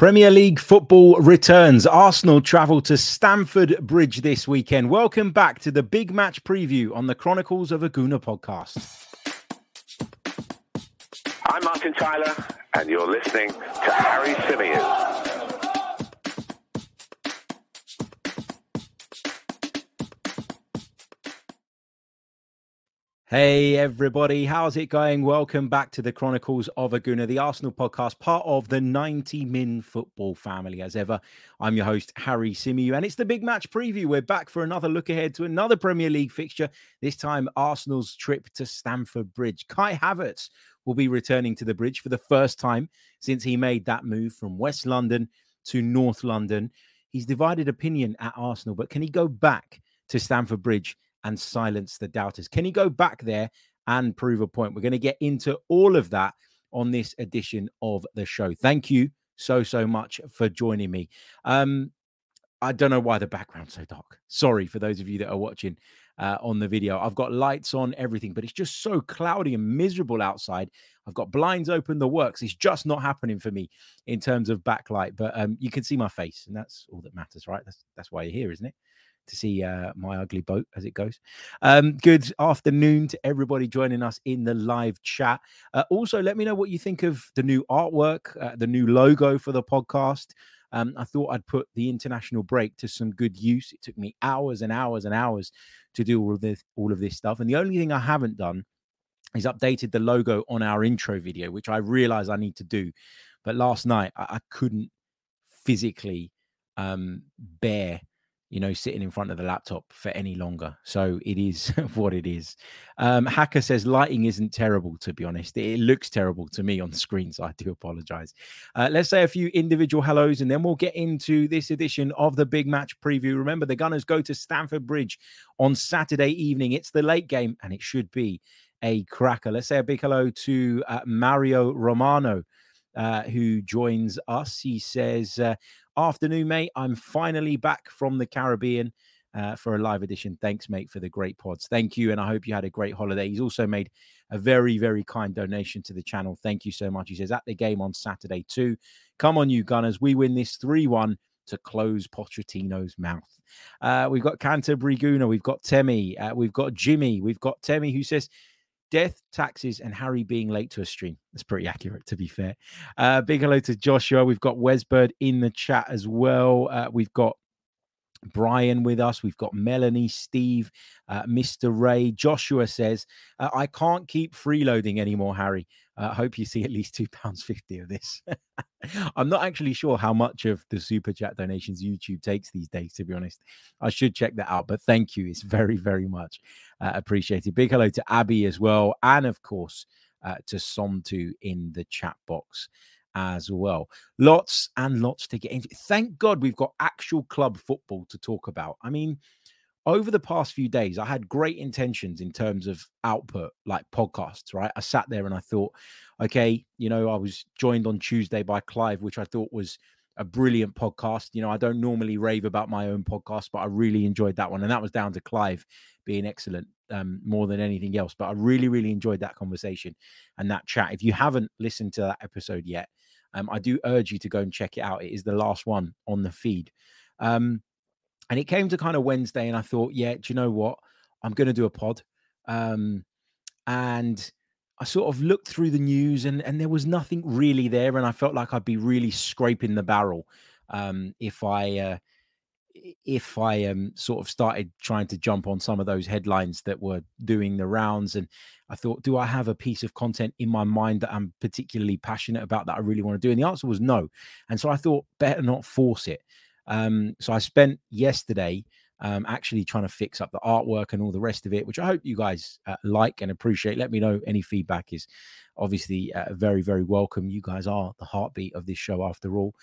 Premier League football returns. Arsenal travel to Stamford Bridge this weekend. Welcome back to the big match preview on the Chronicles of a Gooner podcast. I'm Martin Tyler, and you're listening to Harry Symeou. Hey everybody, how's it going? Welcome back to the Chronicles of a Gooner, the Arsenal podcast, part of the 90 Min football family. As ever, I'm your host, Harry Symeou, and it's the big match preview. We're back for another look ahead to another Premier League fixture, this time Arsenal's trip to Stamford Bridge. Kai Havertz will be returning to the bridge for the first time since he made that move from West London to North London. He's divided opinion at Arsenal, but can he go back to Stamford Bridge and silence the doubters. Can he go back there and prove a point? We're going to get into all of that on this edition of the show. Thank you so, so much for joining me. Um, I don't know why the background's so dark. Sorry for those of you that are watching uh, on the video. I've got lights on, everything, but it's just so cloudy and miserable outside. I've got blinds open, the works. It's just not happening for me in terms of backlight, but um, you can see my face, and that's all that matters, right? That's that's why you're here, isn't it? To see uh, my ugly boat as it goes. Um, good afternoon to everybody joining us in the live chat. Uh, also, let me know what you think of the new artwork, uh, the new logo for the podcast. Um, I thought I'd put the international break to some good use. It took me hours and hours and hours to do all of this, all of this stuff, and the only thing I haven't done is updated the logo on our intro video, which I realize I need to do. But last night I, I couldn't physically um, bear you know, sitting in front of the laptop for any longer. So it is what it is. Um, Hacker says lighting isn't terrible, to be honest. It looks terrible to me on the screen, so I do apologize. Uh, let's say a few individual hellos and then we'll get into this edition of the big match preview. Remember, the Gunners go to Stamford Bridge on Saturday evening. It's the late game and it should be a cracker. Let's say a big hello to uh, Mario Romano. Uh, who joins us. He says, uh, Afternoon, mate. I'm finally back from the Caribbean uh, for a live edition. Thanks, mate, for the great pods. Thank you. And I hope you had a great holiday. He's also made a very, very kind donation to the channel. Thank you so much. He says, at the game on Saturday, too. Come on, you Gunners. We win this 3 1 to close Pochettino's mouth. Uh, we've got Canterbury Gooner. We've got Temi. Uh, we've got Jimmy. We've got Temi who says, death, taxes, and Harry being late to a stream. That's pretty accurate, to be fair. Uh, big hello to Joshua. We've got Wesbird in the chat as well. Uh, we've got Brian with us. We've got Melanie, Steve, uh, Mr. Ray. Joshua says, uh, I can't keep freeloading anymore, Harry. I uh, hope you see at least £2.50 of this. I'm not actually sure how much of the super chat donations YouTube takes these days, to be honest. I should check that out, but thank you. It's very, very much uh, appreciated. Big hello to Abby as well. And of course, uh, to Somtu in the chat box as well. Lots and lots to get into. Thank God we've got actual club football to talk about. I mean, over the past few days, I had great intentions in terms of output, like podcasts, right? I sat there and I thought, okay, you know, I was joined on Tuesday by Clive, which I thought was a brilliant podcast. You know, I don't normally rave about my own podcast, but I really enjoyed that one. And that was down to Clive being excellent um, more than anything else. But I really, really enjoyed that conversation and that chat. If you haven't listened to that episode yet, um, I do urge you to go and check it out. It is the last one on the feed. Um, and it came to kind of Wednesday, and I thought, yeah, do you know what? I'm going to do a pod. Um, and I sort of looked through the news, and and there was nothing really there, and I felt like I'd be really scraping the barrel um, if I uh, if I um, sort of started trying to jump on some of those headlines that were doing the rounds. And I thought, do I have a piece of content in my mind that I'm particularly passionate about that I really want to do? And the answer was no. And so I thought, better not force it. Um, so I spent yesterday um, actually trying to fix up the artwork and all the rest of it, which I hope you guys uh, like and appreciate. Let me know any feedback is obviously uh, very, very welcome. You guys are the heartbeat of this show after all.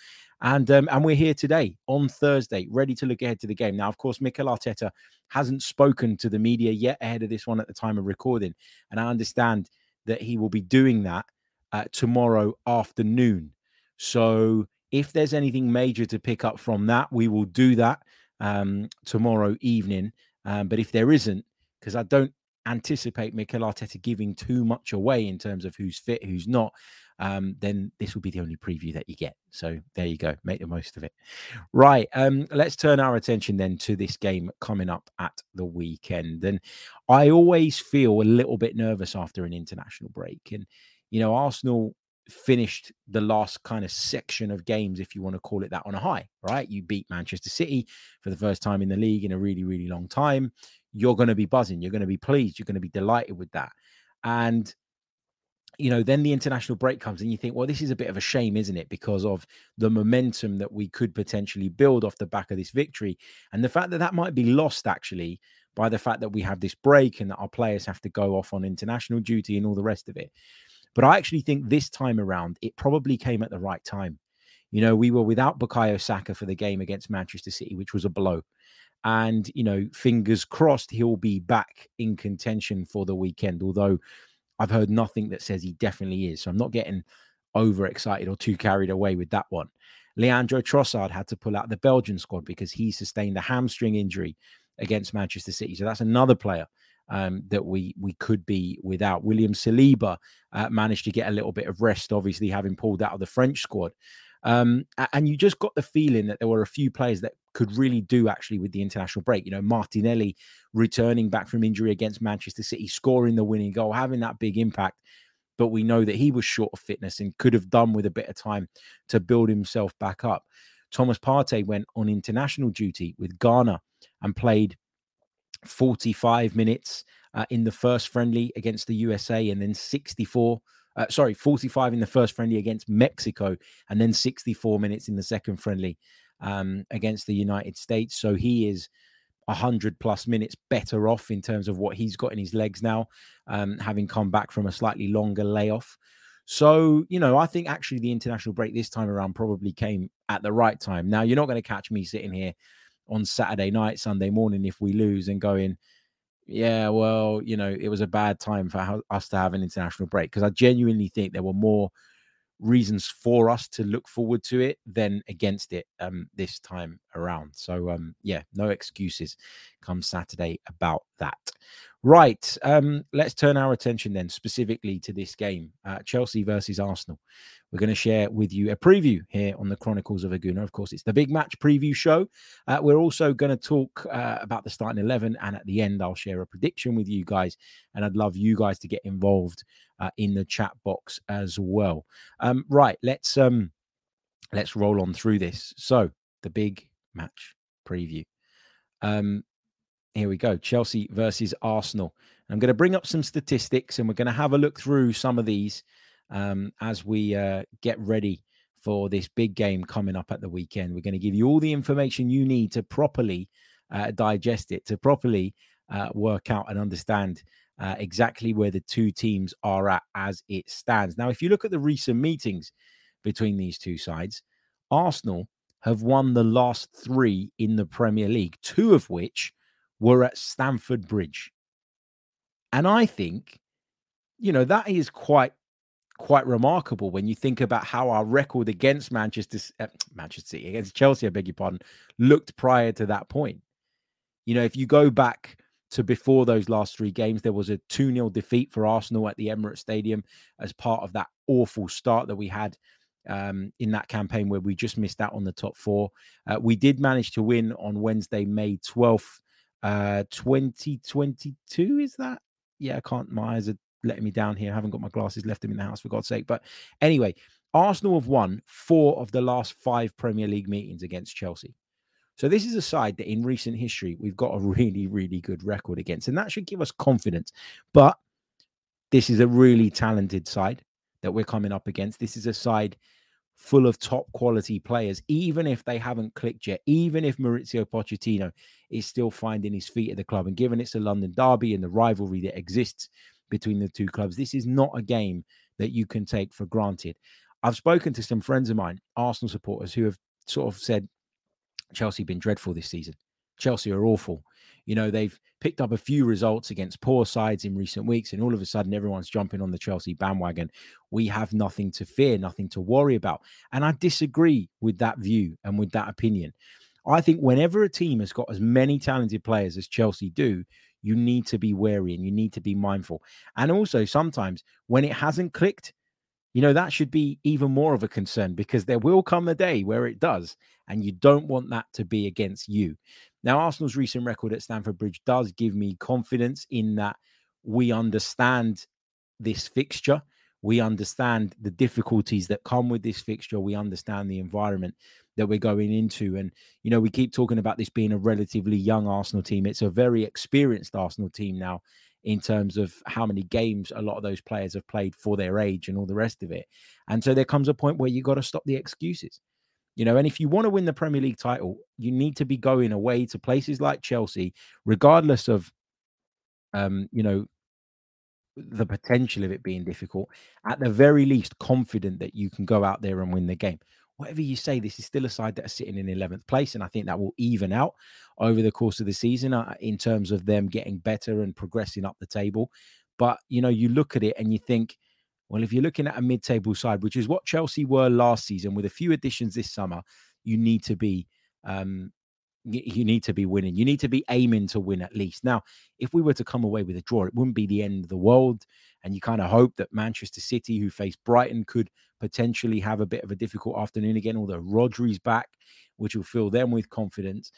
And um, and we're here today on Thursday, ready to look ahead to the game. Now, of course, Mikel Arteta hasn't spoken to the media yet ahead of this one at the time of recording, and I understand that he will be doing that uh, tomorrow afternoon. So, if there's anything major to pick up from that, we will do that um, tomorrow evening. Um, but if there isn't, because I don't anticipate Mikel Arteta giving too much away in terms of who's fit, who's not, um, then this will be the only preview that you get. So there you go. Make the most of it. Right. Um, let's turn our attention then to this game coming up at the weekend. And I always feel a little bit nervous after an international break. And, you know, Arsenal finished the last kind of section of games, if you want to call it that, on a high, right? You beat Manchester City for the first time in the league in a really, really long time. You're going to be buzzing. You're going to be pleased. You're going to be delighted with that. And you know, then the international break comes and you think, well, this is a bit of a shame, isn't it? Because of the momentum that we could potentially build off the back of this victory. And the fact that that might be lost actually by the fact that we have this break and that our players have to go off on international duty and all the rest of it. But I actually think this time around, it probably came at the right time. You know, we were without Bukayo Saka for the game against Manchester City, which was a blow. And, you know, fingers crossed he'll be back in contention for the weekend. Although I've heard nothing that says he definitely is. So I'm not getting overexcited or too carried away with that one. Leandro Trossard had to pull out the Belgian squad because he sustained a hamstring injury against Manchester City. So that's another player um, that we we could be without. William Saliba uh, managed to get a little bit of rest, obviously having pulled out of the French squad. Um, and you just got the feeling that there were a few players that could really do actually with the international break. You know, Martinelli returning back from injury against Manchester City, scoring the winning goal, having that big impact. But we know that he was short of fitness and could have done with a bit of time to build himself back up. Thomas Partey went on international duty with Ghana and played 45 minutes uh, in the first friendly against the USA and then 64 uh, sorry, 45 in the first friendly against Mexico, and then 64 minutes in the second friendly um, against the United States. So he is 100 plus minutes better off in terms of what he's got in his legs now, um, having come back from a slightly longer layoff. So, you know, I think actually the international break this time around probably came at the right time. Now, you're not going to catch me sitting here on Saturday night, Sunday morning if we lose and going, yeah, well, you know, it was a bad time for us to have an international break because I genuinely think there were more reasons for us to look forward to it than against it um, this time around. So, um, yeah, no excuses come Saturday about that. Right. Um, let's turn our attention then specifically to this game uh, Chelsea versus Arsenal. We're going to share with you a preview here on the Chronicles of a Gooner. Of course, it's the big match preview show. Uh, we're also going to talk uh, about the starting 11. And at the end, I'll share a prediction with you guys. And I'd love you guys to get involved uh, in the chat box as well. Um, right. Let's um, let's roll on through this. So, the big match preview. Um, here we go Chelsea versus Arsenal. I'm going to bring up some statistics and we're going to have a look through some of these um, as we uh, get ready for this big game coming up at the weekend. We're going to give you all the information you need to properly uh, digest it, to properly uh, work out and understand uh, exactly where the two teams are at as it stands. Now, if you look at the recent meetings between these two sides, Arsenal have won the last three in the Premier League, two of which were at Stamford Bridge. And I think, you know, that is quite quite remarkable when you think about how our record against Manchester uh, Manchester City against Chelsea, I beg your pardon, looked prior to that point. You know, if you go back to before those last three games, there was a 2 0 defeat for Arsenal at the Emirates Stadium as part of that awful start that we had um, in that campaign where we just missed out on the top four. Uh, we did manage to win on Wednesday, May 12th, uh, 2022. Is that? Yeah, I can't. My eyes are letting me down here. I haven't got my glasses, left them in the house for God's sake. But anyway, Arsenal have won four of the last five Premier League meetings against Chelsea. So this is a side that in recent history we've got a really, really good record against, and that should give us confidence. But this is a really talented side that we're coming up against. This is a side full of top quality players, even if they haven't clicked yet, even if Maurizio Pochettino is still finding his feet at the club. And given it's a London derby and the rivalry that exists between the two clubs, this is not a game that you can take for granted. I've spoken to some friends of mine, Arsenal supporters, who have sort of said Chelsea been dreadful this season. Chelsea are awful. You know, they've picked up a few results against poor sides in recent weeks, and all of a sudden everyone's jumping on the Chelsea bandwagon. We have nothing to fear, nothing to worry about. And I disagree with that view and with that opinion. I think whenever a team has got as many talented players as Chelsea do, you need to be wary and you need to be mindful. And also, sometimes when it hasn't clicked, you know, that should be even more of a concern because there will come a day where it does. And you don't want that to be against you. Now, Arsenal's recent record at Stamford Bridge does give me confidence in that we understand this fixture. We understand the difficulties that come with this fixture. We understand the environment that we're going into. And, you know, we keep talking about this being a relatively young Arsenal team. It's a very experienced Arsenal team now in terms of how many games a lot of those players have played for their age and all the rest of it. And so there comes a point where you got to stop the excuses. You know, and if you want to win the Premier League title, you need to be going away to places like Chelsea, regardless of um, you know, the potential of it being difficult, at the very least, confident that you can go out there and win the game. Whatever you say, this is still a side that are sitting in 11th place. And I think that will even out over the course of the season uh, in terms of them getting better and progressing up the table. But, you know, you look at it and you think, well, if you're looking at a mid table side, which is what Chelsea were last season with a few additions this summer, you need to be um, you need to be winning. You need to be aiming to win at least. Now, if we were to come away with a draw, it wouldn't be the end of the world. And you kind of hope that Manchester City, who face Brighton, could potentially have a bit of a difficult afternoon again, although Rodri's back, which will fill them with confidence.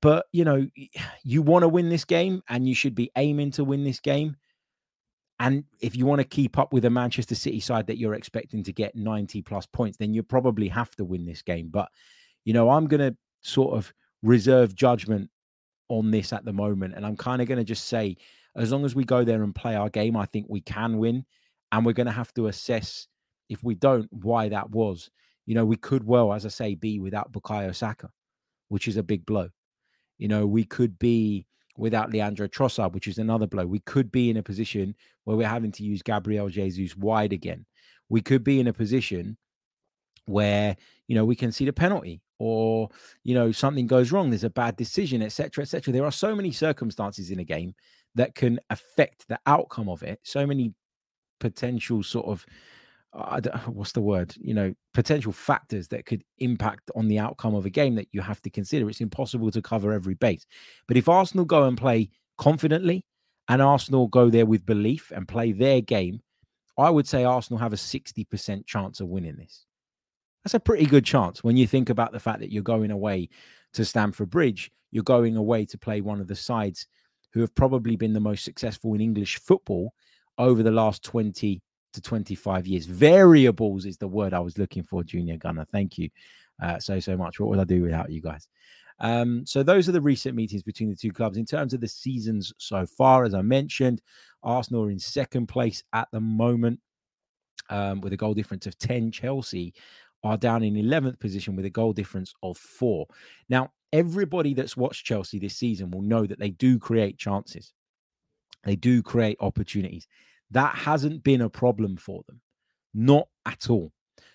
But, you know, you want to win this game and you should be aiming to win this game. And if you want to keep up with a Manchester City side that you're expecting to get 90 plus points, then you probably have to win this game. But, you know, I'm going to sort of reserve judgment on this at the moment. And I'm kind of going to just say, as long as we go there and play our game, I think we can win. And we're going to have to assess if we don't, why that was. You know, we could well, as I say, be without Bukayo Saka, which is a big blow. You know, we could be without Leandro Trossard, which is another blow. We could be in a position where we're having to use Gabriel Jesus wide again. We could be in a position where, you know, we can see the penalty or you know something goes wrong there's a bad decision etc etc there are so many circumstances in a game that can affect the outcome of it so many potential sort of uh, what's the word? You know potential factors that could impact on the outcome of a game that you have to consider. It's impossible to cover every base. But if arsenal go and play confidently and arsenal go there with belief and play their game i would say arsenal have a 60% chance of winning this. That's a pretty good chance when you think about the fact that you're going away to Stamford Bridge. You're going away to play one of the sides who have probably been the most successful in English football over the last 20 to 25 years. Variables is the word I was looking for, Junior Gunner. Thank you uh, so, so much. What would I do without you guys? Um, so those are the recent meetings between the two clubs. In terms of the seasons so far, as I mentioned, Arsenal are in second place at the moment um, with a goal difference of 10. Chelsea are down in 11th position with a goal difference of four. Now, everybody that's watched Chelsea this season will know that they do create chances, they do create opportunities. That hasn't been a problem for them, not at all.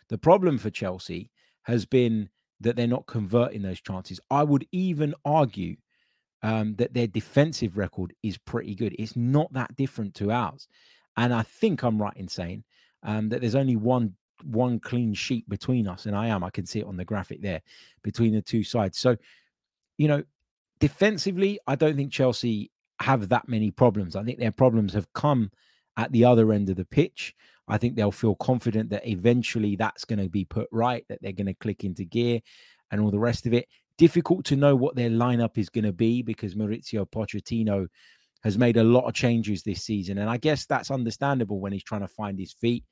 The problem for Chelsea has been that they're not converting those chances. I would even argue um, that their defensive record is pretty good. It's not that different to ours. And I think I'm right in saying um, that there's only one one clean sheet between us, and I am. I can see it on the graphic there between the two sides. So, you know, defensively, I don't think Chelsea have that many problems. I think their problems have come at the other end of the pitch. I think they'll feel confident that eventually that's going to be put right, that they're going to click into gear and all the rest of it. Difficult to know what their lineup is going to be because Maurizio Pochettino has made a lot of changes this season. And I guess that's understandable when he's trying to find his feet.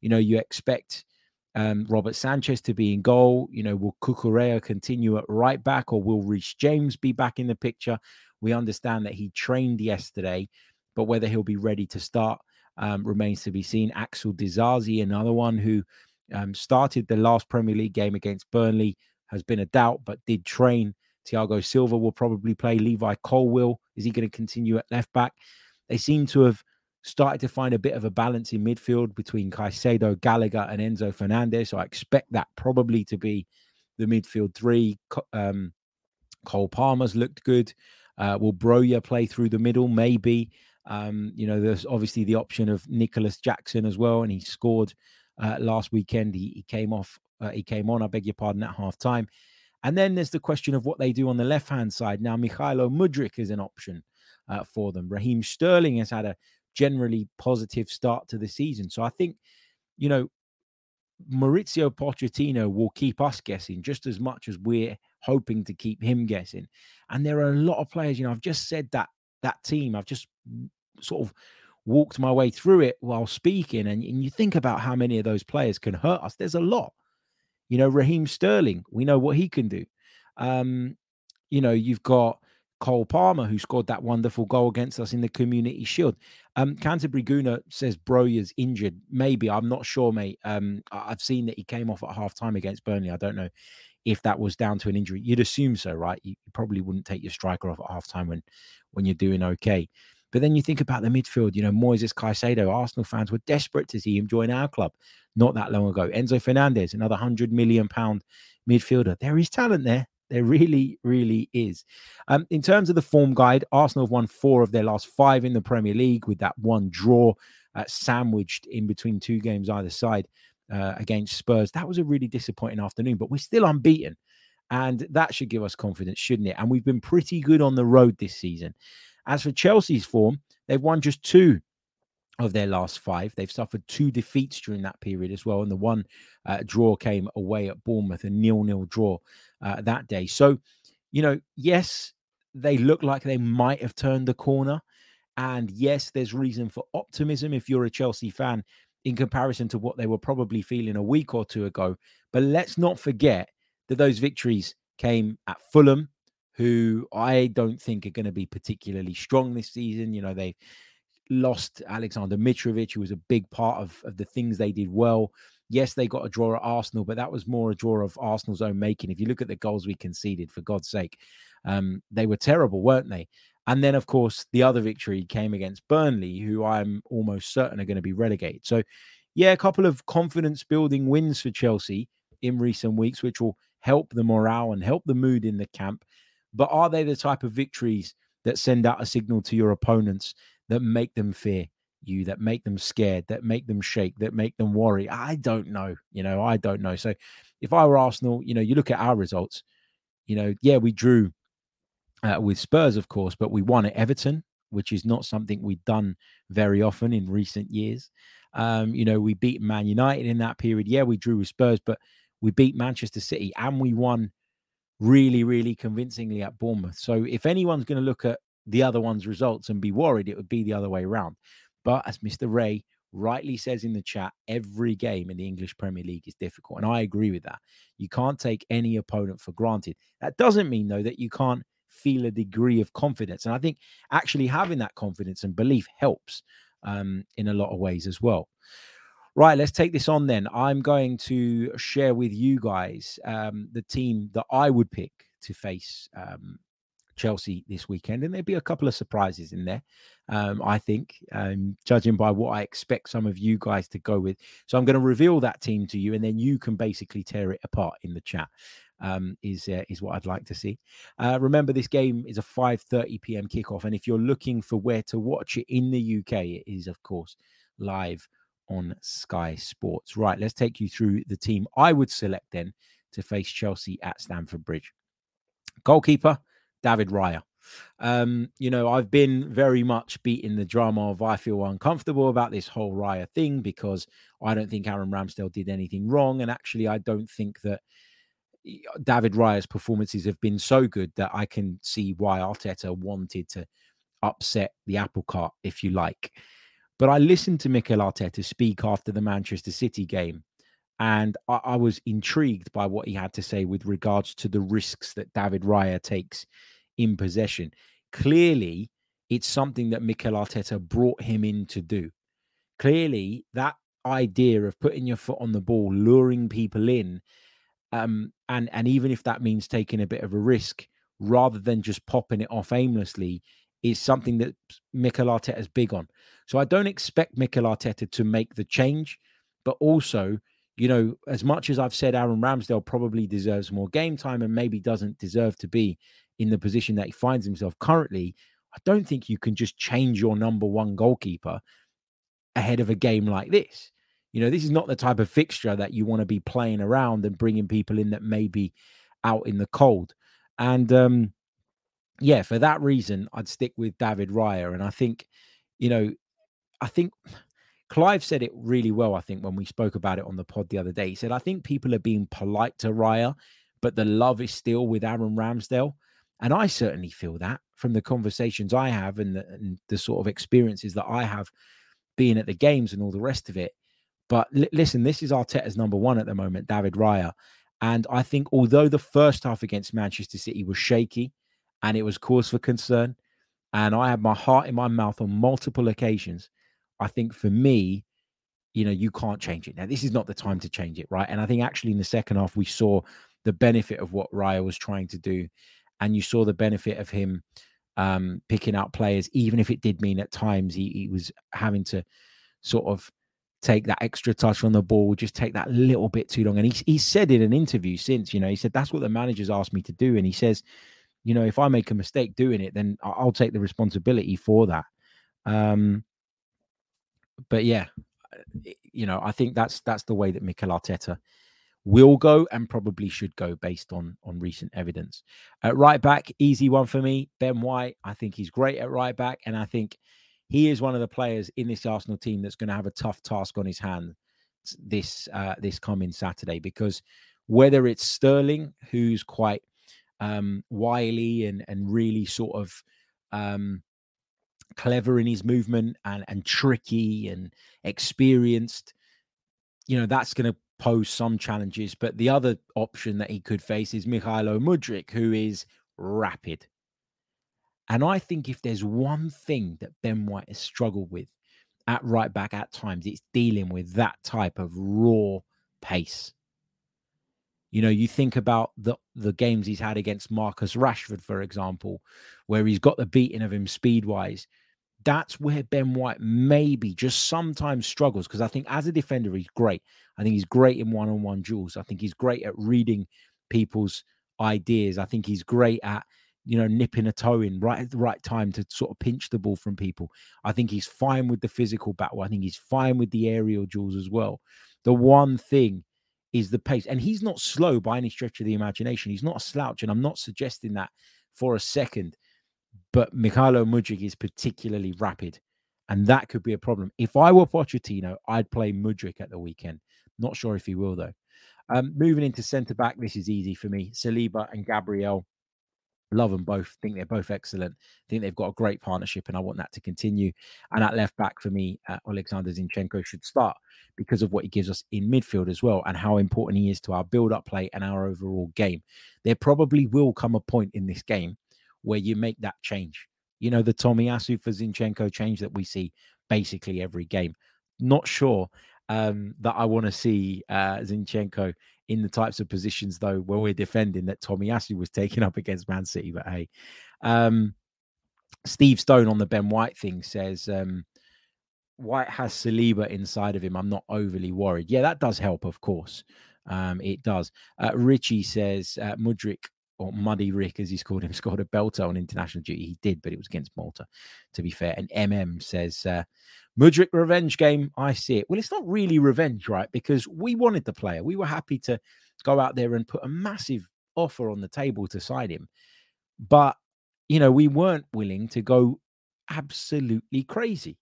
You know, you expect um, Robert Sanchez to be in goal. You know, will Cucurella continue at right back or will Reece James be back in the picture? We understand that he trained yesterday, but whether he'll be ready to start um, remains to be seen. Axel Disasi, another one who um, started the last Premier League game against Burnley, has been a doubt, but did train. Thiago Silva will probably play. Levi Colwill will. Is he going to continue at left back? They seem to have started to find a bit of a balance in midfield between Caicedo, Gallagher, and Enzo Fernandez. So I expect that probably to be the midfield three. Um, Cole Palmer's looked good. Uh, will Broja play through the middle? Maybe. Um, you know, there's obviously the option of Nicolas Jackson as well, and he scored uh, last weekend. He, he came off. Uh, he came on. I beg your pardon at half time. And then there's the question of what they do on the left hand side. Now, Mykhailo Mudryk is an option uh, for them. Raheem Sterling has had a generally positive start to the season. So I think you know, Maurizio Pochettino will keep us guessing just as much as we're hoping to keep him guessing. And there are a lot of players, you know, I've just said that that team, I've just sort of walked my way through it while speaking. And, and you think about how many of those players can hurt us. There's a lot. You know, Raheem Sterling, we know what he can do. Um, you know, you've got Cole Palmer, who scored that wonderful goal against us in the Community Shield. Um, Canterbury Gooner says Broja's injured. Maybe I'm not sure, mate. Um, I've seen that he came off at half time against Burnley. I don't know if that was down to an injury. You'd assume so, right? You, probably wouldn't take your striker off at halftime when when you're doing okay. But then you think about the midfield, you know, Moises Caicedo, Arsenal fans were desperate to see him join our club not that long ago. Enzo Fernandez, another hundred million pound midfielder. There is talent there. There really, really is. Um, in terms of the form guide, Arsenal have won four of their last five in the Premier League with that one draw uh, sandwiched in between two games either side uh, against Spurs. That was a really disappointing afternoon, but we're still unbeaten. And that should give us confidence, shouldn't it? And we've been pretty good on the road this season. As for Chelsea's form, they've won just two of their last five. They've suffered two defeats during that period as well. And the one uh, draw came away at Bournemouth, a nil nil draw uh, that day. So, you know, yes, they look like they might have turned the corner. And yes, there's reason for optimism if you're a Chelsea fan in comparison to what they were probably feeling a week or two ago. But let's not forget that those victories came at Fulham, who I don't think are going to be particularly strong this season. You know, they lost Alexander Mitrovic, who was a big part of, of the things they did well. Yes, they got a draw at Arsenal, but that was more a draw of Arsenal's own making. If you look at the goals we conceded, for God's sake, um, they were terrible, weren't they? And then, of course, the other victory came against Burnley, who I'm almost certain are going to be relegated. So, yeah, a couple of confidence building wins for Chelsea in recent weeks, which will help the morale and help the mood in the camp. But are they the type of victories that send out a signal to your opponents that make them fear you, that make them scared, that make them shake, that make them worry? I don't know. You know, I don't know. So if I were Arsenal, you know, you look at our results, you know, yeah, we drew uh, with Spurs, of course, but we won at Everton, which is not something we've done very often in recent years. Um, you know, we beat Man United in that period. Yeah, we drew with Spurs, but we beat Manchester City and we won really, really convincingly at Bournemouth. So if anyone's going to look at the other one's results and be worried, it would be the other way around. But as Mr. Ray rightly says in the chat, every game in the English Premier League is difficult. And I agree with that. You can't take any opponent for granted. That doesn't mean, though, that you can't feel a degree of confidence. And I think actually having that confidence and belief helps um, in a lot of ways as well. Right, let's take this on then. I'm going to share with you guys um, the team that I would pick to face um, Chelsea this weekend, and there'd be a couple of surprises in there. Um, I think, um, judging by what I expect some of you guys to go with. So I'm going to reveal that team to you, and then you can basically tear it apart in the chat. Um, is uh, is what I'd like to see. Uh, remember, this game is a 5:30 p.m. kickoff, and if you're looking for where to watch it in the UK, it is of course live on Sky Sports. Right, let's take you through the team I would select then to face Chelsea at Stamford Bridge. Goalkeeper David Raya. Um, you know, I've been very much beating the drama of I feel uncomfortable about this whole Raya thing because I don't think Aaron Ramsdale did anything wrong. And actually, I don't think that David Raya's performances have been so good that I can see why Arteta wanted to upset the apple cart, if you like. But I listened to Mikel Arteta speak after the Manchester City game, and I, I was intrigued by what he had to say with regards to the risks that David Raya takes in possession. Clearly, it's something that Mikel Arteta brought him in to do. Clearly, that idea of putting your foot on the ball, luring people in, um, and and even if that means taking a bit of a risk rather than just popping it off aimlessly, is something that Mikel Arteta is big on. So I don't expect Mikel Arteta to make the change, but also, you know, as much as I've said Aaron Ramsdale probably deserves more game time and maybe doesn't deserve to be in the position that he finds himself currently, I don't think you can just change your number one goalkeeper ahead of a game like this. You know, this is not the type of fixture that you want to be playing around and bringing people in that may be out in the cold. And um, yeah, for that reason, I'd stick with David Raya. And I think, you know, I think Clive said it really well, I think, when we spoke about it on the pod the other day. He said, I think people are being polite to Raya, but the love is still with Aaron Ramsdale. And I certainly feel that from the conversations I have and the, and the sort of experiences that I have being at the games and all the rest of it. But li- listen, this is Arteta's number one at the moment, David Raya. And I think although the first half against Manchester City was shaky and it was cause for concern, and I had my heart in my mouth on multiple occasions, I think for me, you know, you can't change it. Now, this is not the time to change it, right? And I think actually in the second half, we saw the benefit of what Raya was trying to do. And you saw the benefit of him um, picking out players, even if it did mean at times he, he was having to sort of take that extra touch on the ball, just take that little bit too long. And he, he said in an interview since, you know, he said, that's what the managers asked me to do. And he says, you know, if I make a mistake doing it, then I'll take the responsibility for that. Um, but yeah, you know, I think that's that's the way that Mikel Arteta will go and probably should go based on on recent evidence. At right back, easy one for me. Ben White, I think he's great at right back, and I think he is one of the players in this Arsenal team that's going to have a tough task on his hand this uh, this coming Saturday because whether it's Sterling, who's quite um, wily and and really sort of um, clever in his movement and and tricky and experienced, you know that's going to pose some challenges. But the other option that he could face is Mykhailo Mudryk, who is rapid. And I think if there's one thing that Ben White has struggled with at right back at times, it's dealing with that type of raw pace. You know, you think about the the games he's had against Marcus Rashford, for example, where he's got the beating of him speed wise. That's where Ben White maybe just sometimes struggles because I think as a defender he's great. I think he's great in one on one duels. I think he's great at reading people's ideas. I think he's great at you know, nipping a toe in right at the right time to sort of pinch the ball from people. I think he's fine with the physical battle. I think he's fine with the aerial duels as well. The one thing is the pace, and he's not slow by any stretch of the imagination. He's not a slouch, and I'm not suggesting that for a second. But Mykhailo Mudryk is particularly rapid, and that could be a problem. If I were Pochettino, I'd play Mudryk at the weekend. Not sure if he will though. Um, moving into centre back, this is easy for me. Saliba and Gabriel Love them both. Think they're both excellent. Think they've got a great partnership, and I want that to continue. And at left back for me, uh, Alexander Zinchenko should start because of what he gives us in midfield as well, and how important he is to our build-up play and our overall game. There probably will come a point in this game where you make that change. You know, the Tommy Tomiyasu for Zinchenko change that we see basically every game. Not sure um, that I want to see uh, Zinchenko in the types of positions though where we're defending that Tomiyasu was taking up against Man City. But hey, um, Steve Stone on the Ben White thing says um, White has Saliba inside of him. I'm not overly worried. Yeah, that does help, of course. Um, it does. Uh, Richie says uh, Mudryk or Muddy Rick, as he's called him, scored a belter on international duty. He did, but it was against Malta, to be fair. And MM says uh, Mudryk revenge game. I see it. Well, it's not really revenge, right? Because we wanted the player. We were happy to go out there and put a massive offer on the table to sign him. But, you know, we weren't willing to go absolutely crazy.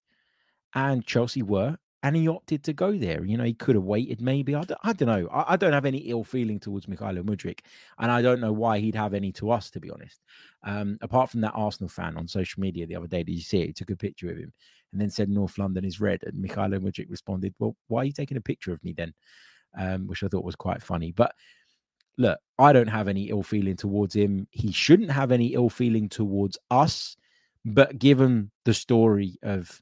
And Chelsea were and he opted to go there. You know, he could have waited maybe. I don't, I don't know. I, I, don't have any ill feeling towards Mykhailo Mudryk, and I don't know why he'd have any to us, to be honest. Um, apart from that Arsenal fan on social media the other day, did you see it? He took a picture of him and then said North London is red, and Mykhailo Mudryk responded, "Well, why are you taking a picture of me then?" Um, which I thought was quite funny. But look, I don't have any ill feeling towards him. He shouldn't have any ill feeling towards us. But given the story of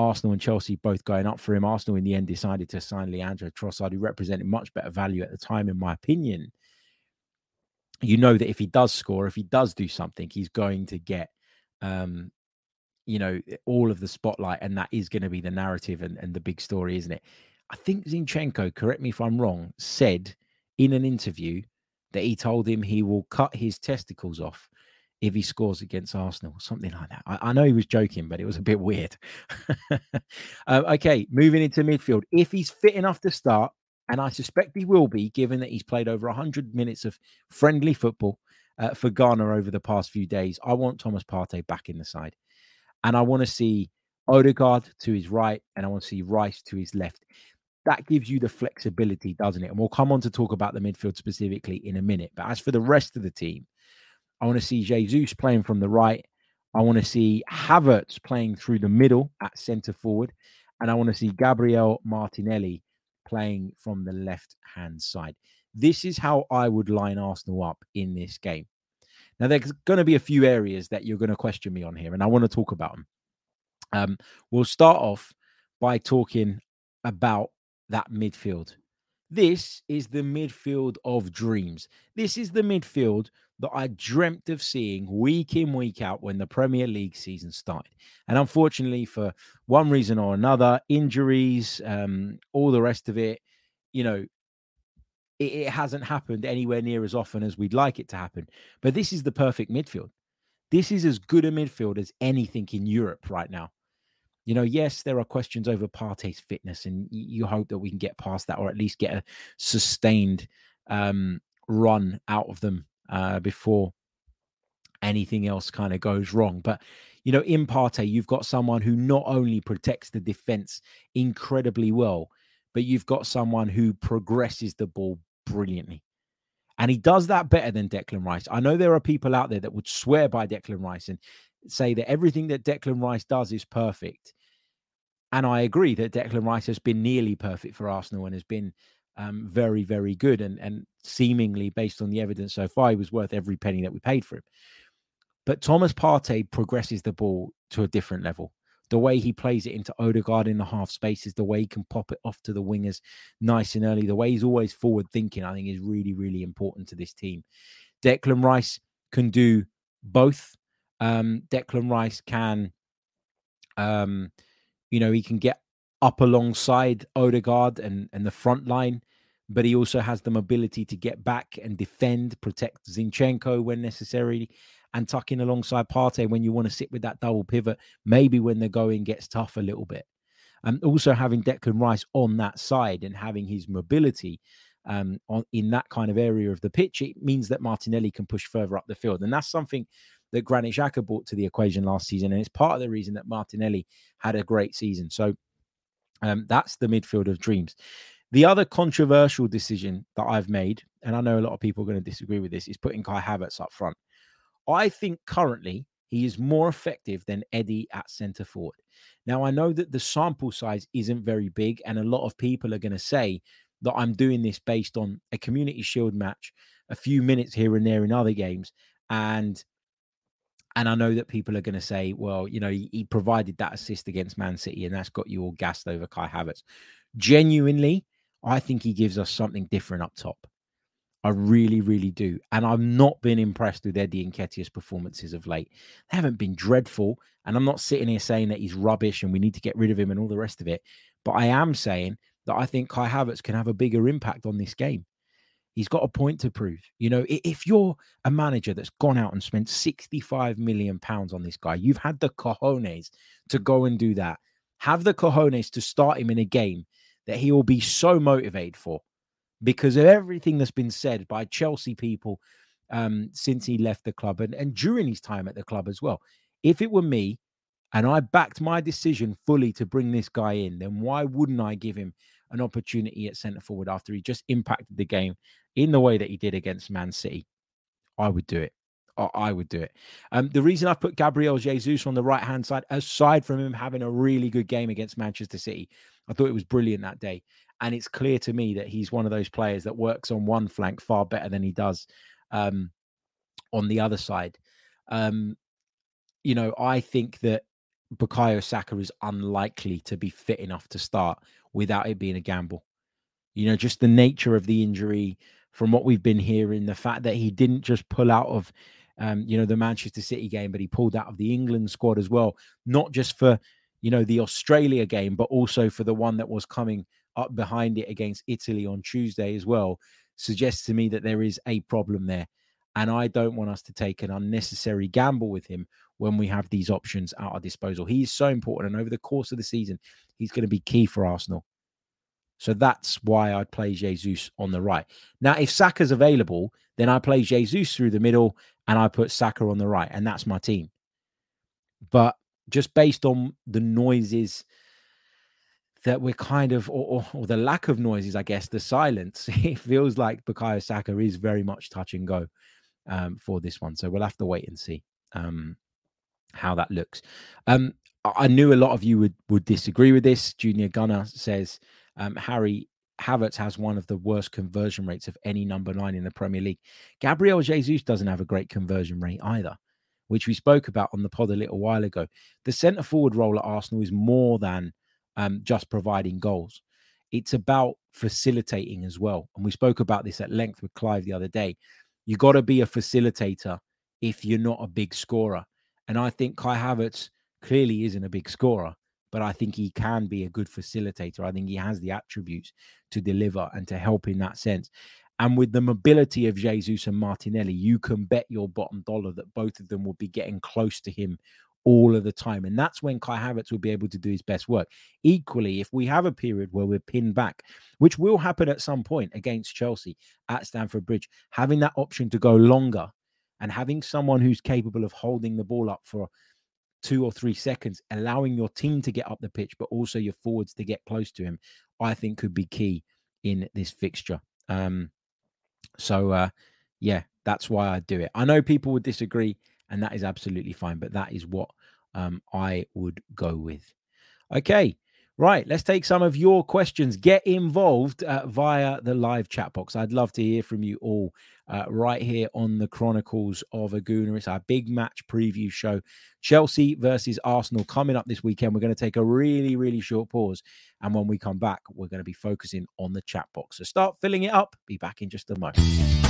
Arsenal and Chelsea both going up for him. Arsenal in the end decided to sign Leandro Trossard, who represented much better value at the time, in my opinion. You know that if he does score, if he does do something, he's going to get, um, you know, all of the spotlight, and that is going to be the narrative and, and the big story, isn't it? I think Zinchenko, correct me if I'm wrong, said in an interview that he told him he will cut his testicles off if he scores against Arsenal, something like that. I, I know he was joking, but it was a bit weird. uh, okay, moving into midfield. If he's fit enough to start, and I suspect he will be, given that he's played over 100 minutes of friendly football uh, for Ghana over the past few days, I want Thomas Partey back in the side. And I want to see Odegaard to his right, and I want to see Rice to his left. That gives you the flexibility, doesn't it? And we'll come on to talk about the midfield specifically in a minute. But as for the rest of the team, I want to see Jesus playing from the right. I want to see Havertz playing through the middle at centre forward. And I want to see Gabriel Martinelli playing from the left hand side. This is how I would line Arsenal up in this game. Now, there's going to be a few areas that you're going to question me on here, and I want to talk about them. Um, we'll start off by talking about that midfield. This is the midfield of dreams. This is the midfield that I dreamt of seeing week in, week out when the Premier League season started. And unfortunately, for one reason or another, injuries, um, all the rest of it, you know, it, it hasn't happened anywhere near as often as we'd like it to happen. But this is the perfect midfield. This is as good a midfield as anything in Europe right now. You know, yes, there are questions over Partey's fitness, and you hope that we can get past that or at least get a sustained um, run out of them uh, before anything else kind of goes wrong. But you know, in Partey, you've got someone who not only protects the defense incredibly well, but you've got someone who progresses the ball brilliantly. And he does that better than Declan Rice. I know there are people out there that would swear by Declan Rice and say that everything that Declan Rice does is perfect. And I agree that Declan Rice has been nearly perfect for Arsenal and has been um, very, very good. And, and seemingly, based on the evidence so far, he was worth every penny that we paid for him. But Thomas Partey progresses the ball to a different level the way he plays it into Odegaard in the half spaces, the way he can pop it off to the wingers nice and early, the way he's always forward thinking, I think is really, really important to this team. Declan Rice can do both. Um, Declan Rice can, um, you know, he can get up alongside Odegaard and, and the front line, but he also has the mobility to get back and defend, protect Zinchenko when necessary and tuck in alongside Partey when you want to sit with that double pivot, maybe when the going gets tough a little bit. And also having Declan Rice on that side and having his mobility um, on in that kind of area of the pitch, it means that Martinelli can push further up the field. And that's something that Granit Xhaka brought to the equation last season. And it's part of the reason that Martinelli had a great season. So um, that's the midfield of dreams. The other controversial decision that I've made, and I know a lot of people are going to disagree with this, is putting Kai Havertz up front. I think currently he is more effective than Eddie at centre forward. Now, I know that the sample size isn't very big, and a lot of people are going to say that I'm doing this based on a community shield match, a few minutes here and there in other games. And and I know that people are going to say, well, you know, he, he, provided that assist against Man City, and that's got you all gassed over Kai Havertz. Genuinely, I think he gives us something different up top. I really, really do. And I've not been impressed with Eddie Nketiah's performances of late. They haven't been dreadful. And I'm not sitting here saying that he's rubbish and we need to get rid of him and all the rest of it. But I am saying that I think Kai Havertz can have a bigger impact on this game. He's got a point to prove. You know, if you're a manager that's gone out and spent 65 million pounds on this guy, you've had the cojones to go and do that. Have the cojones to start him in a game that he will be so motivated for because of everything that's been said by Chelsea people um, since he left the club and, and during his time at the club as well. If it were me and I backed my decision fully to bring this guy in, then why wouldn't I give him an opportunity at centre forward after he just impacted the game in the way that he did against Man City? I would do it. I would do it. Um, the reason I've put Gabriel Jesus on the right hand side, aside from him having a really good game against Manchester City, I thought it was brilliant that day. And it's clear to me that he's one of those players that works on one flank far better than he does um, on the other side. Um, you know, I think that Bukayo Saka is unlikely to be fit enough to start without it being a gamble. You know, just the nature of the injury, from what we've been hearing, the fact that he didn't just pull out of, um, you know, the Manchester City game, but he pulled out of the England squad as well, not just for, you know, the Australia game, but also for the one that was coming up behind it against Italy on Tuesday as well suggests to me that there is a problem there. And I don't want us to take an unnecessary gamble with him when we have these options at our disposal. He's so important. And over the course of the season, he's going to be key for Arsenal. So that's why I'd play Jesus on the right. Now, if Saka's available, then I play Jesus through the middle and I put Saka on the right. And that's my team. But just based on the noises that we're kind of, or, or, or, the lack of noises, I guess, the silence, it feels like Bukayo Saka is very much touch and go um, for this one. So we'll have to wait and see um, how that looks. Um, I knew a lot of you would, would disagree with this. Junior Gunner says um, Harry Havertz has one of the worst conversion rates of any number nine in the Premier League. Gabriel Jesus doesn't have a great conversion rate either, which we spoke about on the pod a little while ago. The centre forward role at Arsenal is more than um, just providing goals. It's about facilitating as well. And we spoke about this at length with Clive the other day. You got to be a facilitator if you're not a big scorer. And I think Kai Havertz clearly isn't a big scorer, but I think he can be a good facilitator. I think he has the attributes to deliver and to help in that sense. And with the mobility of Jesus and Martinelli, you can bet your bottom dollar that both of them will be getting close to him all of the time. And that's when Kai Havertz will be able to do his best work. Equally, if we have a period where we're pinned back, which will happen at some point against Chelsea at Stamford Bridge, having that option to go longer and having someone who's capable of holding the ball up for two or three seconds, allowing your team to get up the pitch, but also your forwards to get close to him, I think could be key in this fixture. Um, so uh, yeah, that's why I do it. I know people would disagree, and that is absolutely fine, but that is what um, I would go with. Okay. Right, let's take some of your questions. Get involved uh, via the live chat box. I'd love to hear from you all uh, right here on the Chronicles of a Gooner. It's our big match preview show. Chelsea versus Arsenal coming up this weekend. We're going to take a really, really short pause. And when we come back, we're going to be focusing on the chat box. So start filling it up. Be back in just a moment.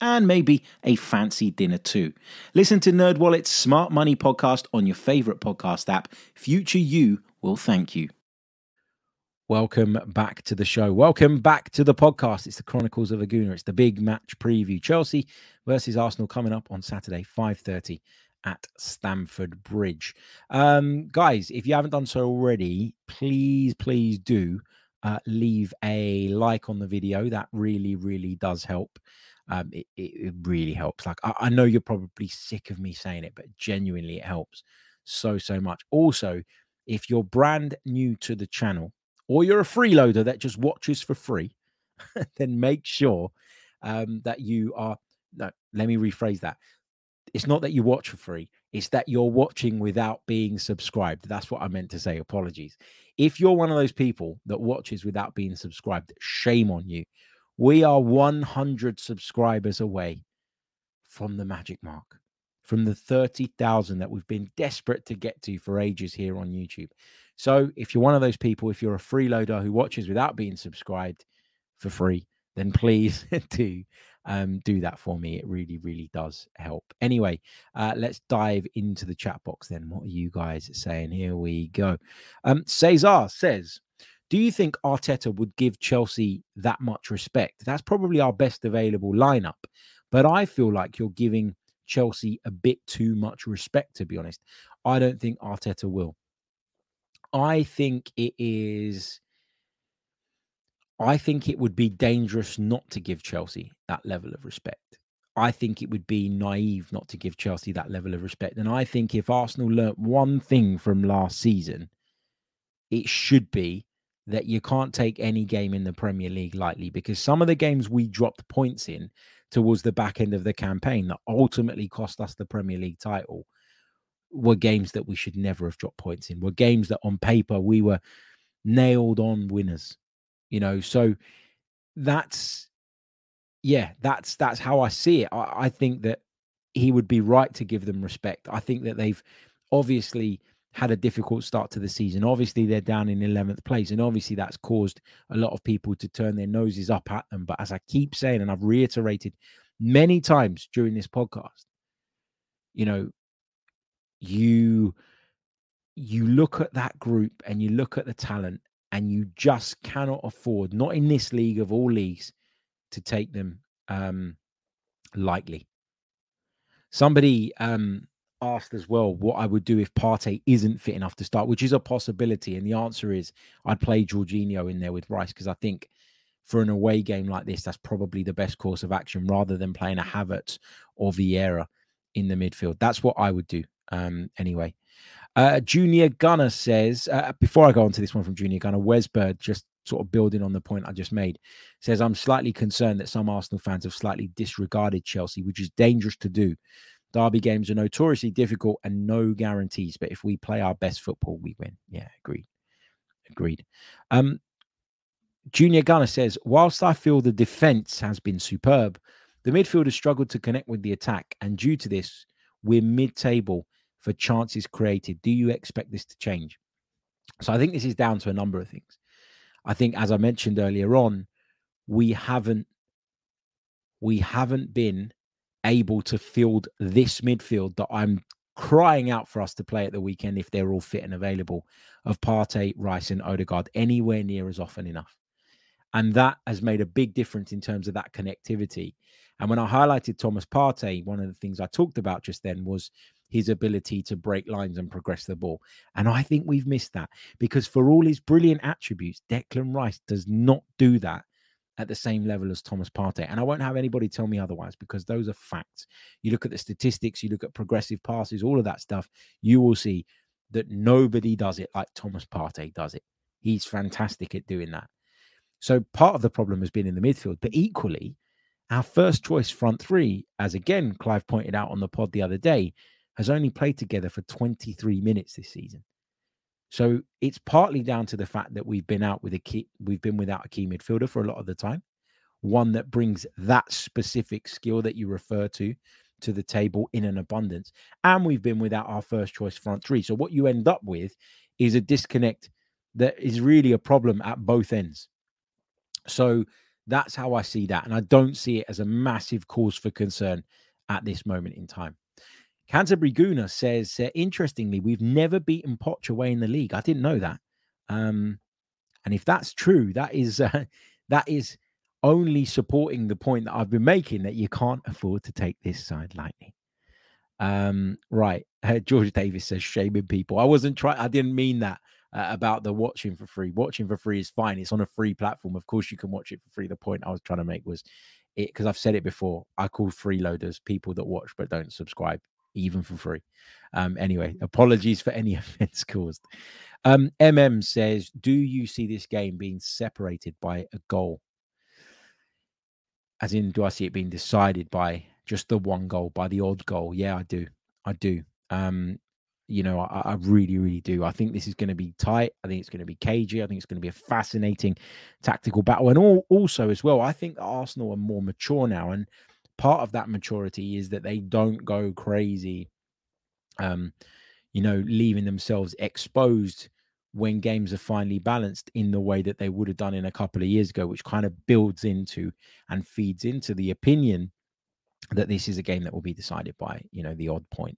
and maybe a fancy dinner too. Listen to NerdWallet's Smart Money podcast on your favorite podcast app. Future you will thank you. Welcome back to the show. Welcome back to the podcast. It's the Chronicles of a Gooner. It's the big match preview. Chelsea versus Arsenal coming up on Saturday, 5:30 at Stamford Bridge. Um, guys, if you haven't done so already, please, please do uh, leave a like on the video. That really, really does help um, it, it, really helps. Like I, I know you're probably sick of me saying it, but genuinely it helps so so much. Also, if you're brand new to the channel or you're a freeloader that just watches for free, then make sure um, that you are. No, let me rephrase that. It's not that you watch for free. It's that you're watching without being subscribed. That's what I meant to say. Apologies. If you're one of those people that watches without being subscribed, shame on you. We are 100 subscribers away from the magic mark, from the 30,000 that we've been desperate to get to for ages here on YouTube. So, if you're one of those people, if you're a freeloader who watches without being subscribed for free, then please do um, do that for me. It really, really does help. Anyway, uh, let's dive into the chat box then. What are you guys saying? Here we go. Um, Cesar says, do you think Arteta would give Chelsea that much respect? That's probably our best available lineup. But I feel like you're giving Chelsea a bit too much respect, to be honest. I don't think Arteta will. I think it is. I think it would be dangerous not to give Chelsea that level of respect. I think it would be naive not to give Chelsea that level of respect. And I think if Arsenal learnt one thing from last season, it should be that you can't take any game in the Premier League lightly because some of the games we dropped points in towards the back end of the campaign that ultimately cost us the Premier League title were games that we should never have dropped points in, were games that on paper we were nailed on winners, you know. So that's, yeah, that's that's how I see it. I, I think that he would be right to give them respect. I think that they've obviously had a difficult start to the season. Obviously, they're down in 11th place, and obviously, that's caused a lot of people to turn their noses up at them. But as I keep saying, and I've reiterated many times during this podcast, you know, you you look at that group and you look at the talent and you just cannot afford, not in this league of all leagues, to take them um, lightly. Somebody um, asked as well what I would do if Partey isn't fit enough to start, which is a possibility. And the answer is I'd play Jorginho in there with Rice because I think for an away game like this, that's probably the best course of action rather than playing a Havertz or Vieira in the midfield. That's what I would do um, anyway. Uh, Junior Gunner says, uh, before I go on to this one from Junior Gunner, Wesbird, just sort of building on the point I just made, says, I'm slightly concerned that some Arsenal fans have slightly disregarded Chelsea, which is dangerous to do. Derby games are notoriously difficult and no guarantees, but if we play our best football, we win. Yeah, agreed. Agreed. Um, Junior Gunner says, whilst I feel the defense has been superb, the midfield has struggled to connect with the attack, and due to this, we're mid-table for chances created. Do you expect this to change? So I think this is down to a number of things. I think, as I mentioned earlier on, we haven't we haven't been able to field this midfield that I'm crying out for us to play at the weekend if they're all fit and available of Partey, Rice, and Odegaard anywhere near as often enough. And that has made a big difference in terms of that connectivity. And when I highlighted Thomas Partey, one of the things I talked about just then was his ability to break lines and progress the ball. And I think we've missed that because for all his brilliant attributes, Declan Rice does not do that at the same level as Thomas Partey. And I won't have anybody tell me otherwise because those are facts. You look at the statistics, you look at progressive passes, all of that stuff, you will see that nobody does it like Thomas Partey does it. He's fantastic at doing that. So part of the problem has been in the midfield, but equally, our first choice front three, as again Clive pointed out on the pod the other day, has only played together for 23 minutes this season. So it's partly down to the fact that we've been out with a key, we've been without a key midfielder for a lot of the time, one that brings that specific skill that you refer to to the table in an abundance, and we've been without our first choice front three. So what you end up with is a disconnect that is really a problem at both ends. So that's how I see that. And I don't see it as a massive cause for concern at this moment in time. Canterbury Gooner says, uh, interestingly, we've never beaten Poch away in the league. I didn't know that. Um, and if that's true, that is uh, that is only supporting the point that I've been making that you can't afford to take this side lightly. Um, right. Uh, George Davis says, shaming people. I wasn't trying, I didn't mean that uh, about the watching for free. Watching for free is fine. It's on a free platform. Of course, you can watch it for free. The point I was trying to make was it because I've said it before. I call freeloaders people that watch but don't subscribe, even for free. Um, anyway, apologies for any offense caused. Um, MM says, Do you see this game being separated by a goal? As in, do I see it being decided by just the one goal, by the odd goal? Yeah, I do. I do. Um, you know, I, I, really, really do. I think this is going to be tight. I think it's going to be cagey. I think it's going to be a fascinating tactical battle. And all, also, as well, I think Arsenal are more mature now. And part of that maturity is that they don't go crazy, um, you know, leaving themselves exposed when games are finally balanced in the way that they would have done in a couple of years ago, which kind of builds into and feeds into the opinion that this is a game that will be decided by, you know, the odd point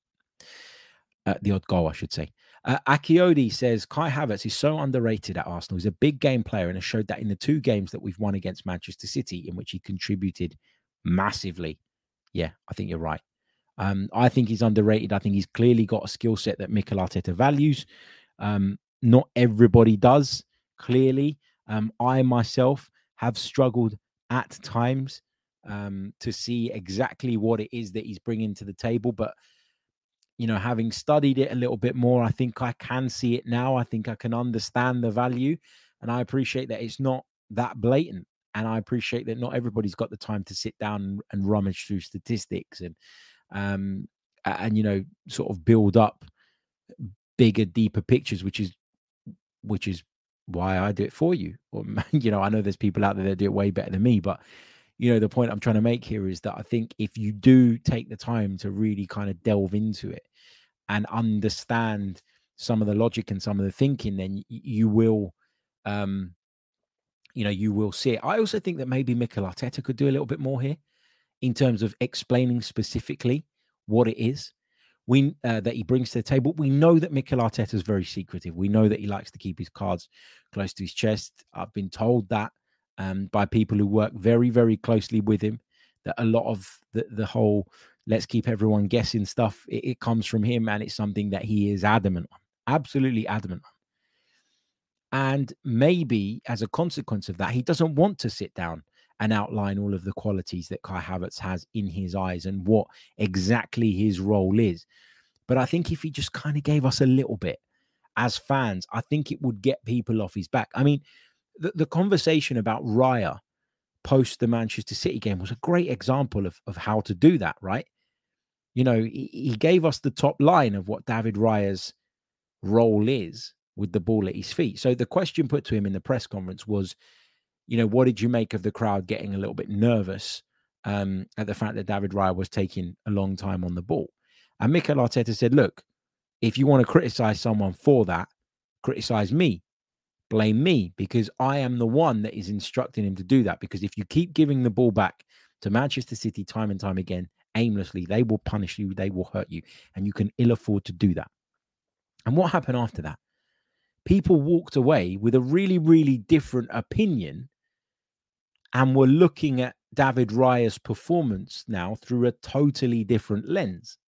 uh, the odd goal, I should say. Uh, Akiodi says Kai Havertz is so underrated at Arsenal. He's a big game player and has showed that in the two games that we've won against Manchester City, in which he contributed massively. Yeah, I think you're right. Um, I think he's underrated. I think he's clearly got a skill set that Mikel Arteta values. Um, not everybody does, clearly. Um, I myself have struggled at times um, to see exactly what it is that he's bringing to the table, but you know, having studied it a little bit more, I think I can see it now. I think I can understand the value. And I appreciate that it's not that blatant. And I appreciate that not everybody's got the time to sit down and, rummage through statistics and, um, and, you know, sort of build up bigger, deeper pictures, which is, which is why I do it for you. Or, you know, I know there's people out there that do it way better than me, but you know the point i'm trying to make here is that i think if you do take the time to really kind of delve into it and understand some of the logic and some of the thinking then you will um you know you will see it i also think that maybe Mikel Arteta could do a little bit more here in terms of explaining specifically what it is we uh, that he brings to the table. We know that Mikel Arteta is very secretive. We know that he likes to keep his cards close to his chest. I've been told that um, by people who work very, very closely with him. That a lot of the, the whole let's keep everyone guessing stuff it, it comes from him, and it's something that he is adamant on, absolutely adamant on. And maybe as a consequence of that, he doesn't want to sit down and outline all of the qualities that Kai Havertz has in his eyes and what exactly his role is. But I think if he just kind of gave us a little bit as fans, I think it would get people off his back. I mean, the, the conversation about Raya post the Manchester City game was a great example of, of how to do that, right? You know, he, he gave us the top line of what David Raya's role is with the ball at his feet. So the question put to him in the press conference was, you know, what did you make of the crowd getting a little bit nervous um, at the fact that David Raya was taking a long time on the ball? And Mikel Arteta said, look, if you want to criticize someone for that, criticize me, blame me, because I am the one that is instructing him to do that. Because if you keep giving the ball back to Manchester City time and time again, aimlessly, they will punish you, they will hurt you, and you can ill afford to do that. And what happened after that? People walked away with a really, really different opinion and we're looking at David Raya's performance now through a totally different lens.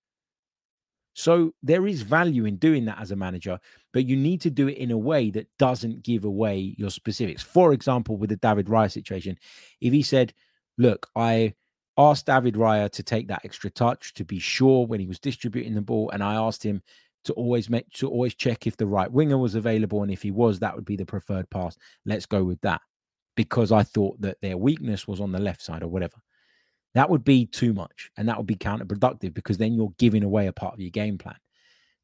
So there is value in doing that as a manager, but you need to do it in a way that doesn't give away your specifics. For example, with the David Raya situation, if he said, Look, I asked David Raya to take that extra touch to be sure when he was distributing the ball, and I asked him to always make to always check if the right winger was available, and if he was, that would be the preferred pass. Let's go with that because I thought that their weakness was on the left side or whatever. That would be too much and that would be counterproductive because then you're giving away a part of your game plan.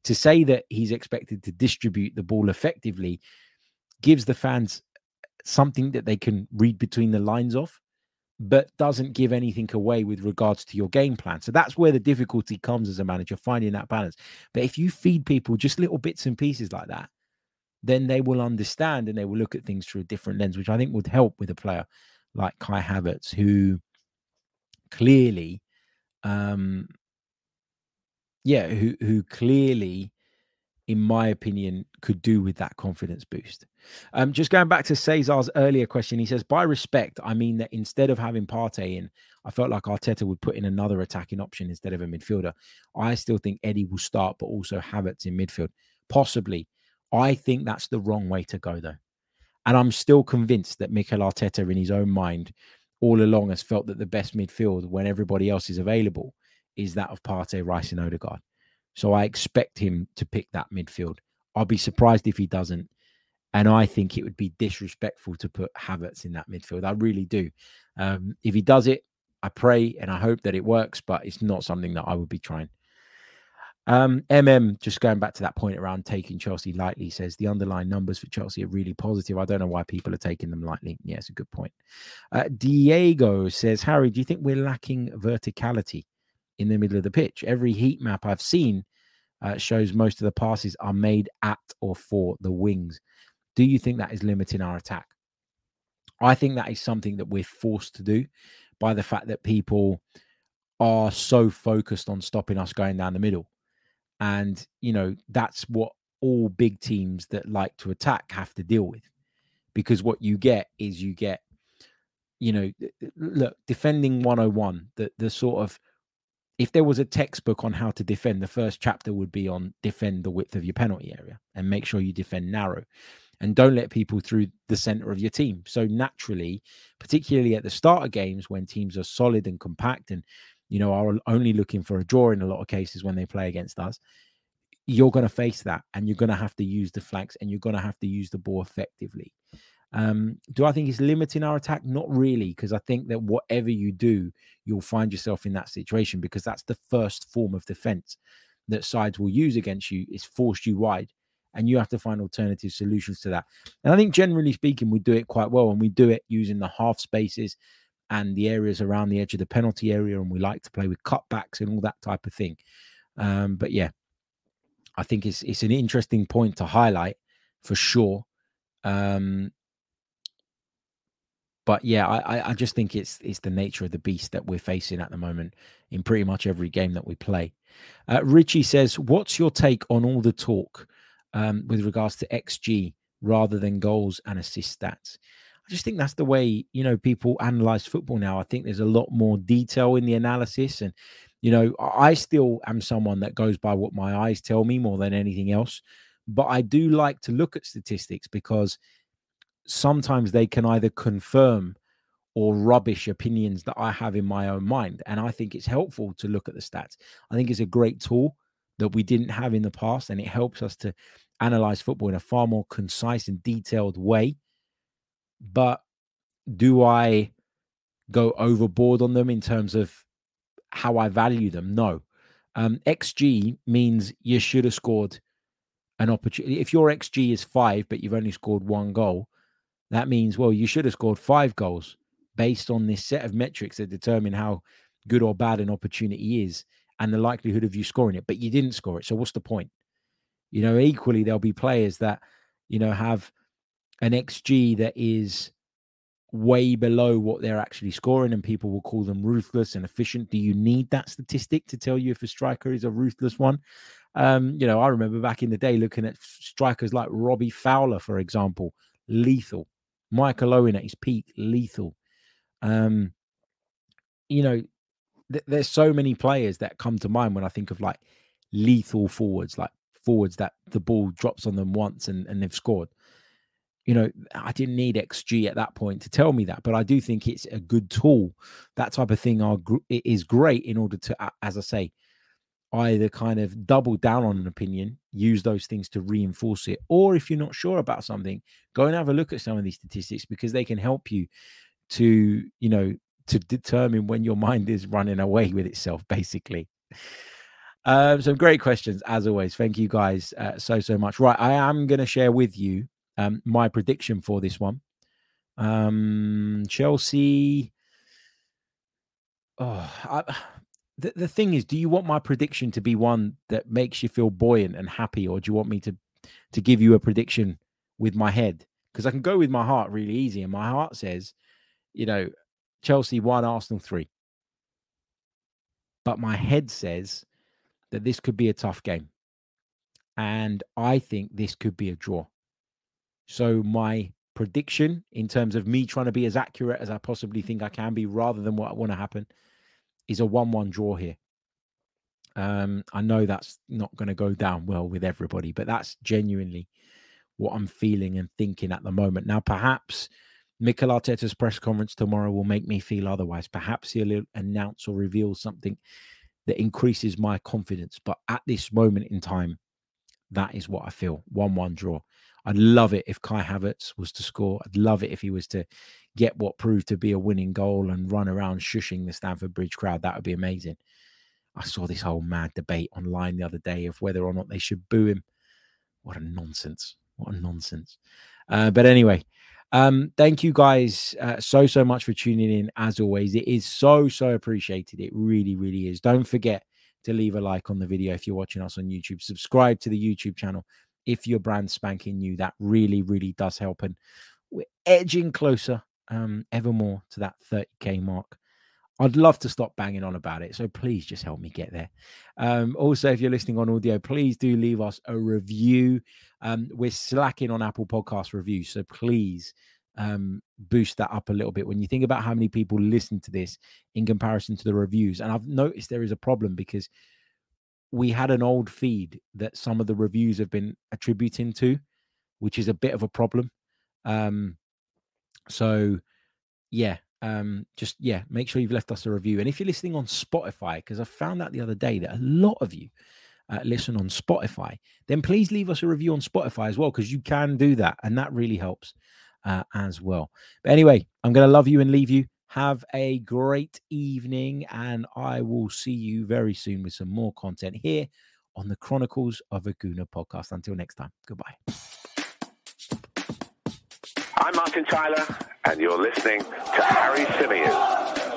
To say that he's expected to distribute the ball effectively gives the fans something that they can read between the lines of, but doesn't give anything away with regards to your game plan. So that's where the difficulty comes as a manager, finding that balance. But if you feed people just little bits and pieces like that, then they will understand and they will look at things through a different lens, which I think would help with a player like Kai Havertz, who clearly, um, yeah, who who clearly, in my opinion, could do with that confidence boost. Um, just going back to Cesar's earlier question, he says, by respect, I mean that instead of having Partey in, I felt like Arteta would put in another attacking option instead of a midfielder. I still think Eddie will start, but also Havertz in midfield, possibly. I think that's the wrong way to go, though. And I'm still convinced that Mikel Arteta, in his own mind, all along has felt that the best midfield, when everybody else is available, is that of Partey, Rice, and Odegaard. So I expect him to pick that midfield. I'll be surprised if he doesn't. And I think it would be disrespectful to put Havertz in that midfield. I really do. Um, if he does it, I pray and I hope that it works, but it's not something that I would be trying. Um, MM, just going back to that point around taking Chelsea lightly, says the underlying numbers for Chelsea are really positive. I don't know why people are taking them lightly. Yeah, it's a good point. Uh, Diego says, Harry, do you think we're lacking verticality in the middle of the pitch? Every heat map I've seen uh, shows most of the passes are made at or for the wings. Do you think that is limiting our attack? I think that is something that we're forced to do by the fact that people are so focused on stopping us going down the middle and, you know, that's what all big teams that like to attack have to deal with. Because what you get is you get, you know, look, defending 101, the, the sort of, if there was a textbook on how to defend, the first chapter would be on defend the width of your penalty area and make sure you defend narrow and don't let people through the center of your team. So naturally, particularly at the start of games when teams are solid and compact and you know, are only looking for a draw in a lot of cases when they play against us, you're going to face that and you're going to have to use the flanks and you're going to have to use the ball effectively. Um, do I think it's limiting our attack? Not really, because I think that whatever you do, you'll find yourself in that situation because that's the first form of defense that sides will use against you is force you wide and you have to find alternative solutions to that. And I think generally speaking, we do it quite well and we do it using the half spaces and the areas around the edge of the penalty area, and we like to play with cutbacks and all that type of thing. Um, but yeah, I think it's it's an interesting point to highlight for sure. Um, but yeah, I, I just think it's it's the nature of the beast that we're facing at the moment in pretty much every game that we play. Uh, Richie says, "What's your take on all the talk um, with regards to XG rather than goals and assist stats?" I just think that's the way you know people analyze football now. I think there's a lot more detail in the analysis, and you know, I still am someone that goes by what my eyes tell me more than anything else. But I do like to look at statistics because sometimes they can either confirm or rubbish opinions that I have in my own mind. And I think it's helpful to look at the stats. I think it's a great tool that we didn't have in the past, and it helps us to analyze football in a far more concise and detailed way. But do I go overboard on them in terms of how I value them? No. Um, XG means you should have scored an opportunity. If your XG is five, but you've only scored one goal, that means, well, you should have scored five goals based on this set of metrics that determine how good or bad an opportunity is and the likelihood of you scoring it, but you didn't score it. So what's the point? You know, equally, there'll be players that, you know, have an XG that is way below what they're actually scoring, and people will call them ruthless and efficient. Do you need that statistic to tell you if a striker is a ruthless one? Um, you know, I remember back in the day looking at strikers like Robbie Fowler, for example, lethal. Michael Owen at his peak, lethal. Um, you know, th- there's so many players that come to mind when I think of like lethal forwards, like forwards that the ball drops on them once and, and they've scored. You know, I didn't need XG at that point to tell me that, but I do think it's a good tool. That type of thing are it is great in order to, as I say, either kind of double down on an opinion, use those things to reinforce it, or if you're not sure about something, go and have a look at some of these statistics because they can help you to, you know, to determine when your mind is running away with itself, basically. Um, some great questions as always. Thank you guys uh, so so much. Right, I am going to share with you um, my prediction for this one. Um, Chelsea. Oh, I, the, the thing is, do you want my prediction to be one that makes you feel buoyant and happy, or do you want me to to give you a prediction with my head? Because I can go with my heart really easy, and my heart says, you know, Chelsea one, Arsenal three. But my head says that this could be a tough game. And I think this could be a draw. So my prediction in terms of me trying to be as accurate as I possibly think I can be rather than what I want to happen is a 1 1 draw here. Um, I know that's not going to go down well with everybody, but that's genuinely what I'm feeling and thinking at the moment. Now, perhaps Mikel Arteta's press conference tomorrow will make me feel otherwise. Perhaps he'll announce or reveal something that increases my confidence. But at this moment in time, that is what I feel 1 1 draw. I'd love it if Kai Havertz was to score. I'd love it if he was to get what proved to be a winning goal and run around shushing the Stamford Bridge crowd. That would be amazing. I saw this whole mad debate online the other day of whether or not they should boo him. What a nonsense. What a nonsense. Uh, but anyway, um, thank you guys uh, so, so much for tuning in. As always, it is so, so appreciated. It really, really is. Don't forget to leave a like on the video if you're watching us on YouTube. Subscribe to the YouTube channel if you're brand spanking new. That really, really does help. And we're edging closer um, ever more to that 30k mark. I'd love to stop banging on about it. So please just help me get there. Um, also, if you're listening on audio, please do leave us a review. Um, we're slacking on Apple Podcast reviews. So please um, boost that up a little bit when you think about how many people listen to this in comparison to the reviews. And I've noticed there is a problem because we had an old feed that some of the reviews have been attributing to, which is a bit of a problem. Um, so yeah, um, just yeah, make sure you've left us a review. And if you're listening on Spotify, because I found out the other day that a lot of you uh, listen on Spotify, then please leave us a review on Spotify as well, because you can do that, and that really helps uh, as well. But anyway, I'm going to love you and leave you. Have a great evening, and I will see you very soon with some more content here on the Chronicles of a Gooner podcast. Until next time, goodbye. I'm Martin Tyler, and you're listening to Harry Symeou.